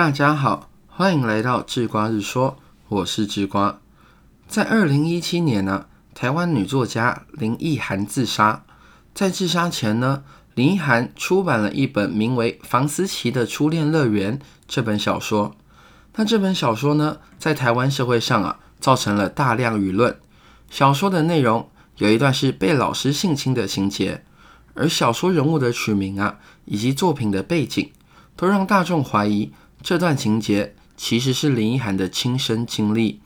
大家好，欢迎来到智瓜日说，我是智瓜。在二零一七年呢，台湾女作家林奕涵自杀。在自杀前呢，林奕涵出版了一本名为《房思琪的初恋乐园》这本小说。那这本小说呢，在台湾社会上啊，造成了大量舆论。小说的内容有一段是被老师性侵的情节，而小说人物的取名啊，以及作品的背景，都让大众怀疑。这段情节其实是林奕涵的亲身经历，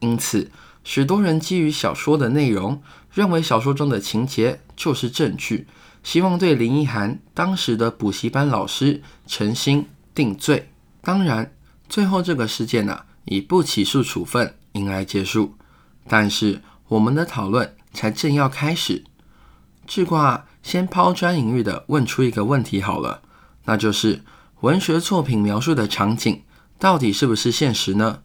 因此许多人基于小说的内容，认为小说中的情节就是证据，希望对林奕涵当时的补习班老师陈心定罪。当然，最后这个事件呢，以不起诉处分迎来结束。但是我们的讨论才正要开始，智挂先抛砖引玉的问出一个问题好了，那就是。文学作品描述的场景到底是不是现实呢？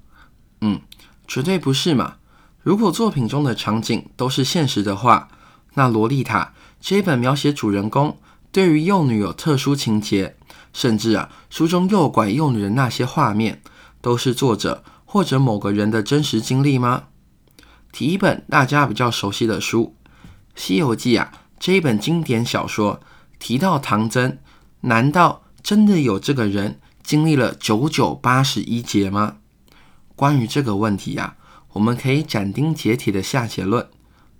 嗯，绝对不是嘛！如果作品中的场景都是现实的话，那《洛丽塔》这一本描写主人公对于幼女有特殊情节，甚至啊书中诱拐幼女的那些画面，都是作者或者某个人的真实经历吗？提一本大家比较熟悉的书《西游记》啊，这一本经典小说提到唐僧，难道？真的有这个人经历了九九八十一劫吗？关于这个问题呀，我们可以斩钉截铁的下结论，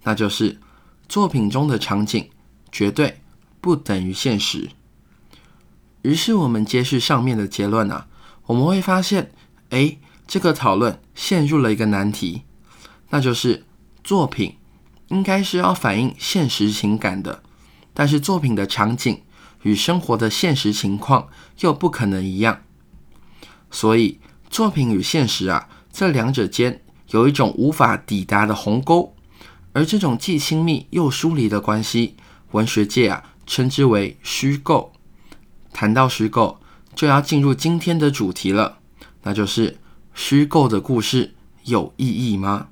那就是作品中的场景绝对不等于现实。于是我们接续上面的结论啊，我们会发现，哎，这个讨论陷入了一个难题，那就是作品应该是要反映现实情感的，但是作品的场景。与生活的现实情况又不可能一样，所以作品与现实啊，这两者间有一种无法抵达的鸿沟，而这种既亲密又疏离的关系，文学界啊称之为虚构。谈到虚构，就要进入今天的主题了，那就是虚构的故事有意义吗？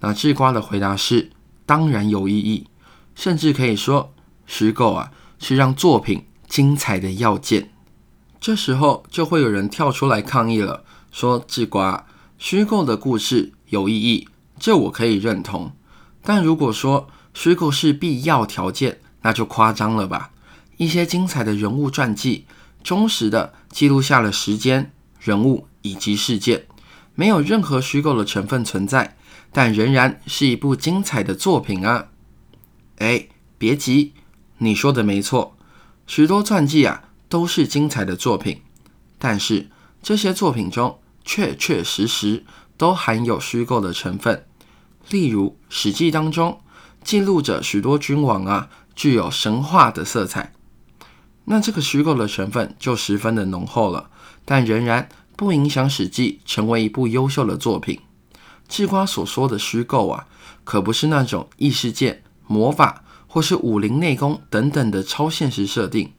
那智瓜的回答是：当然有意义，甚至可以说虚构啊。是让作品精彩的要件。这时候就会有人跳出来抗议了，说：“智瓜，虚构的故事有意义，这我可以认同。但如果说虚构是必要条件，那就夸张了吧？一些精彩的人物传记，忠实的记录下了时间、人物以及事件，没有任何虚构的成分存在，但仍然是一部精彩的作品啊！哎，别急。”你说的没错，许多传记啊都是精彩的作品，但是这些作品中确确实实都含有虚构的成分。例如《史记》当中记录着许多君王啊具有神话的色彩，那这个虚构的成分就十分的浓厚了，但仍然不影响《史记》成为一部优秀的作品。智瓜所说的虚构啊，可不是那种异世界魔法。或是武林内功等等的超现实设定，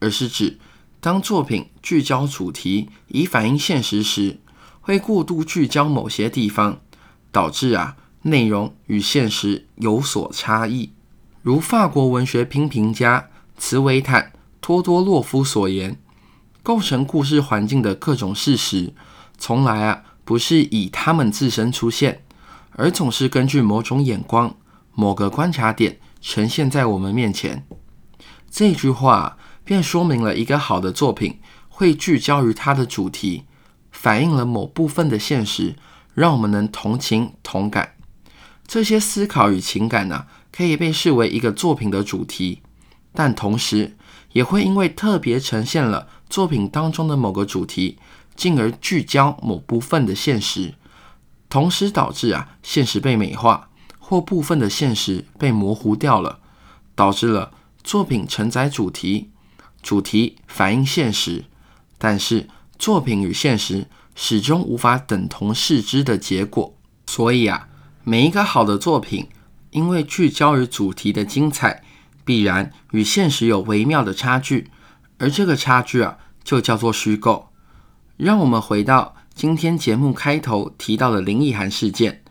而是指当作品聚焦主题以反映现实时，会过度聚焦某些地方，导致啊内容与现实有所差异。如法国文学批评家茨维坦托多洛夫所言，构成故事环境的各种事实，从来啊不是以他们自身出现，而总是根据某种眼光、某个观察点。呈现在我们面前，这句话便说明了一个好的作品会聚焦于它的主题，反映了某部分的现实，让我们能同情同感。这些思考与情感呢，可以被视为一个作品的主题，但同时也会因为特别呈现了作品当中的某个主题，进而聚焦某部分的现实，同时导致啊现实被美化。或部分的现实被模糊掉了，导致了作品承载主题，主题反映现实，但是作品与现实始终无法等同视之的结果。所以啊，每一个好的作品，因为聚焦于主题的精彩，必然与现实有微妙的差距，而这个差距啊，就叫做虚构。让我们回到今天节目开头提到的林奕涵事件。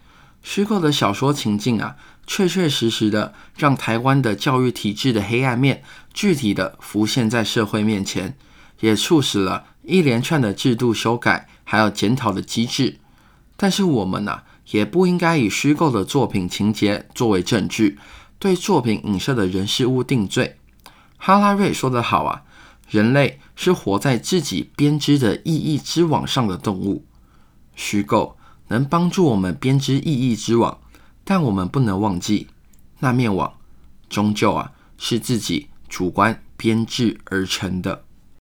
虚构的小说情境啊，确确实实的让台湾的教育体制的黑暗面具体的浮现在社会面前，也促使了一连串的制度修改，还有检讨的机制。但是我们呐，也不应该以虚构的作品情节作为证据，对作品影射的人事物定罪。哈拉瑞说得好啊，人类是活在自己编织的意义之网上的动物。虚构能帮助我们编织意义之网，但我们不能忘记，那面网终究啊是自己主观编织而成的。